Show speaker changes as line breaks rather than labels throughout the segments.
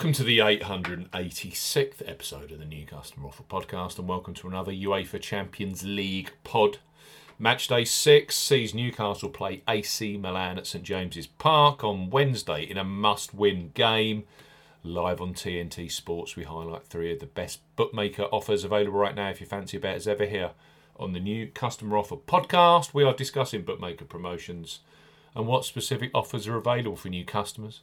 Welcome to the 886th episode of the New Customer Offer podcast, and welcome to another UEFA Champions League pod. Match day six sees Newcastle play AC Milan at St James's Park on Wednesday in a must win game. Live on TNT Sports, we highlight three of the best bookmaker offers available right now if you fancy a bet as ever here. On the new Customer Offer podcast, we are discussing bookmaker promotions and what specific offers are available for new customers.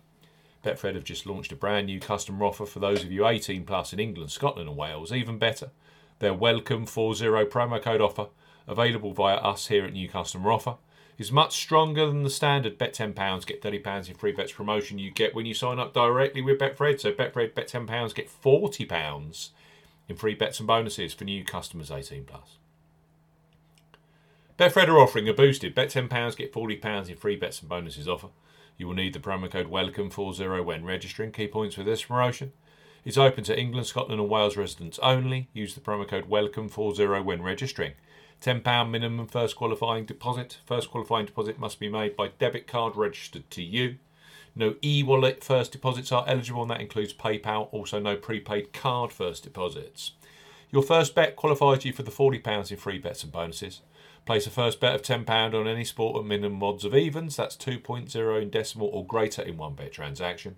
Betfred have just launched a brand new customer offer for those of you 18 plus in England, Scotland, and Wales. Even better, their Welcome 40 promo code offer, available via us here at New Customer Offer, is much stronger than the standard bet £10, get £30 in free bets promotion you get when you sign up directly with Betfred. So, Betfred, bet £10, get £40 in free bets and bonuses for new customers 18 plus. Betfred are offering a boosted bet £10, get £40 in free bets and bonuses offer. You will need the promo code WELCOME40 when registering. Key points for this promotion. It's open to England, Scotland, and Wales residents only. Use the promo code WELCOME40 when registering. £10 minimum first qualifying deposit. First qualifying deposit must be made by debit card registered to you. No e wallet first deposits are eligible, and that includes PayPal. Also, no prepaid card first deposits. Your first bet qualifies you for the £40 in free bets and bonuses. Place a first bet of £10 on any sport at minimum odds of evens, that's 2.0 in decimal or greater in one bet transaction.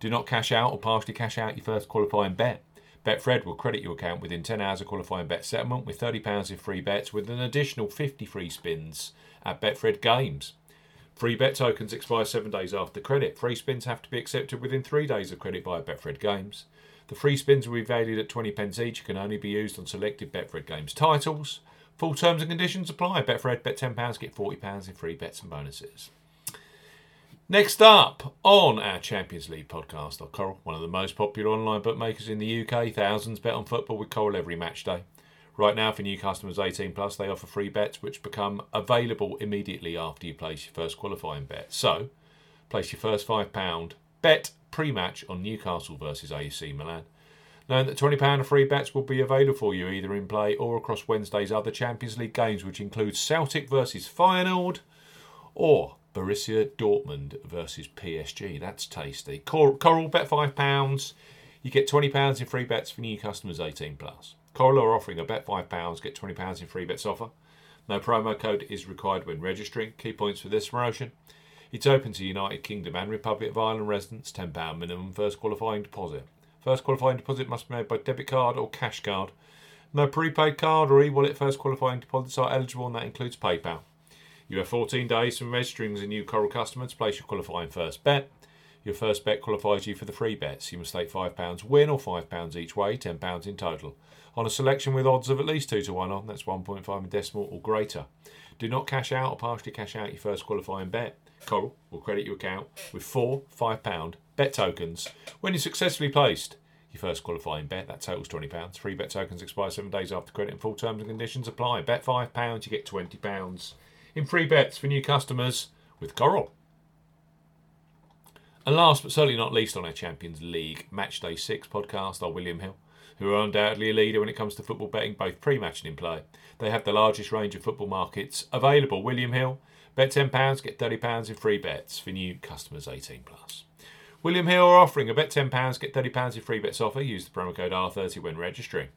Do not cash out or partially cash out your first qualifying bet. Betfred will credit your account within 10 hours of qualifying bet settlement with £30 in free bets with an additional 50 free spins at Betfred Games. Free bet tokens expire seven days after credit. Free spins have to be accepted within three days of credit via Betfred Games. The free spins will be valued at 20 pence each and can only be used on selected Betfred Games titles. Full terms and conditions apply. Betfred, bet £10, get £40 in free bets and bonuses. Next up on our Champions League podcast Coral, one of the most popular online bookmakers in the UK. Thousands bet on football with Coral every match day. Right now, for new customers 18 plus, they offer free bets which become available immediately after you place your first qualifying bet. So, place your first £5 bet pre match on Newcastle versus AC Milan. Knowing that £20 of free bets will be available for you either in play or across Wednesday's other Champions League games, which include Celtic versus Feyenoord or Borussia Dortmund versus PSG. That's tasty. Coral, Coral bet £5. You get £20 in free bets for new customers 18 plus. Coral are offering a bet £5, get £20 in free bets offer. No promo code is required when registering. Key points for this promotion. It's open to United Kingdom and Republic of Ireland residents, £10 minimum first qualifying deposit. First qualifying deposit must be made by debit card or cash card. No prepaid card or e-wallet first qualifying deposits are eligible and that includes PayPal. You have 14 days from registering as a new Coral customer to place your qualifying first bet. Your first bet qualifies you for the free bets. You must stake £5 win or £5 each way, £10 in total. On a selection with odds of at least 2 to 1 on, that's 1.5 in decimal or greater. Do not cash out or partially cash out your first qualifying bet. Coral will credit your account with four £5 bet tokens when you successfully placed your first qualifying bet. That totals £20. Free bet tokens expire seven days after credit and full terms and conditions apply. Bet £5, you get £20 in free bets for new customers with Coral. And last but certainly not least on our Champions League Matchday 6 podcast are William Hill, who are undoubtedly a leader when it comes to football betting, both pre match and in play. They have the largest range of football markets available. William Hill, bet £10, get £30 in free bets for new customers 18 plus. William Hill are offering a bet £10, get £30 in free bets offer. Use the promo code R30 when registering.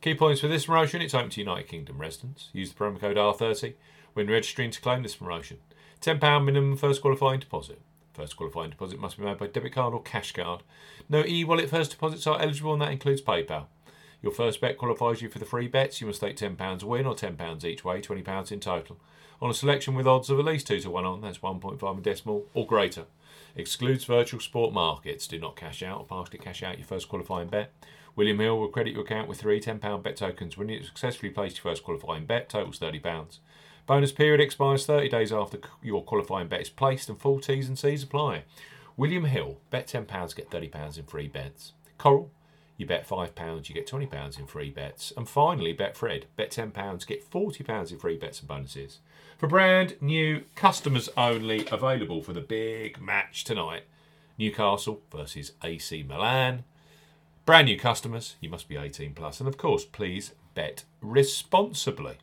Key points for this promotion it's open to United Kingdom residents. Use the promo code R30 when registering to claim this promotion. £10 minimum first qualifying deposit. First qualifying deposit must be made by debit card or cash card. No e wallet first deposits are eligible, and that includes PayPal. Your first bet qualifies you for the free bets. You must stake £10 win or £10 each way, £20 in total. On a selection with odds of at least 2 to 1 on, that's 1.5 in decimal or greater. Excludes virtual sport markets. Do not cash out or partially cash out your first qualifying bet. William Hill will credit your account with three £10 bet tokens when you successfully placed your first qualifying bet, totals £30. Bonus period expires 30 days after your qualifying bet is placed and full T's and C's apply. William Hill, bet £10, get £30 in free bets. Coral, You bet £5, you get £20 in free bets. And finally, Betfred. Bet £10, get £40 in free bets and bonuses. For brand new customers only, available for the big match tonight Newcastle versus AC Milan. Brand new customers, you must be 18 plus, and of course, please bet responsibly.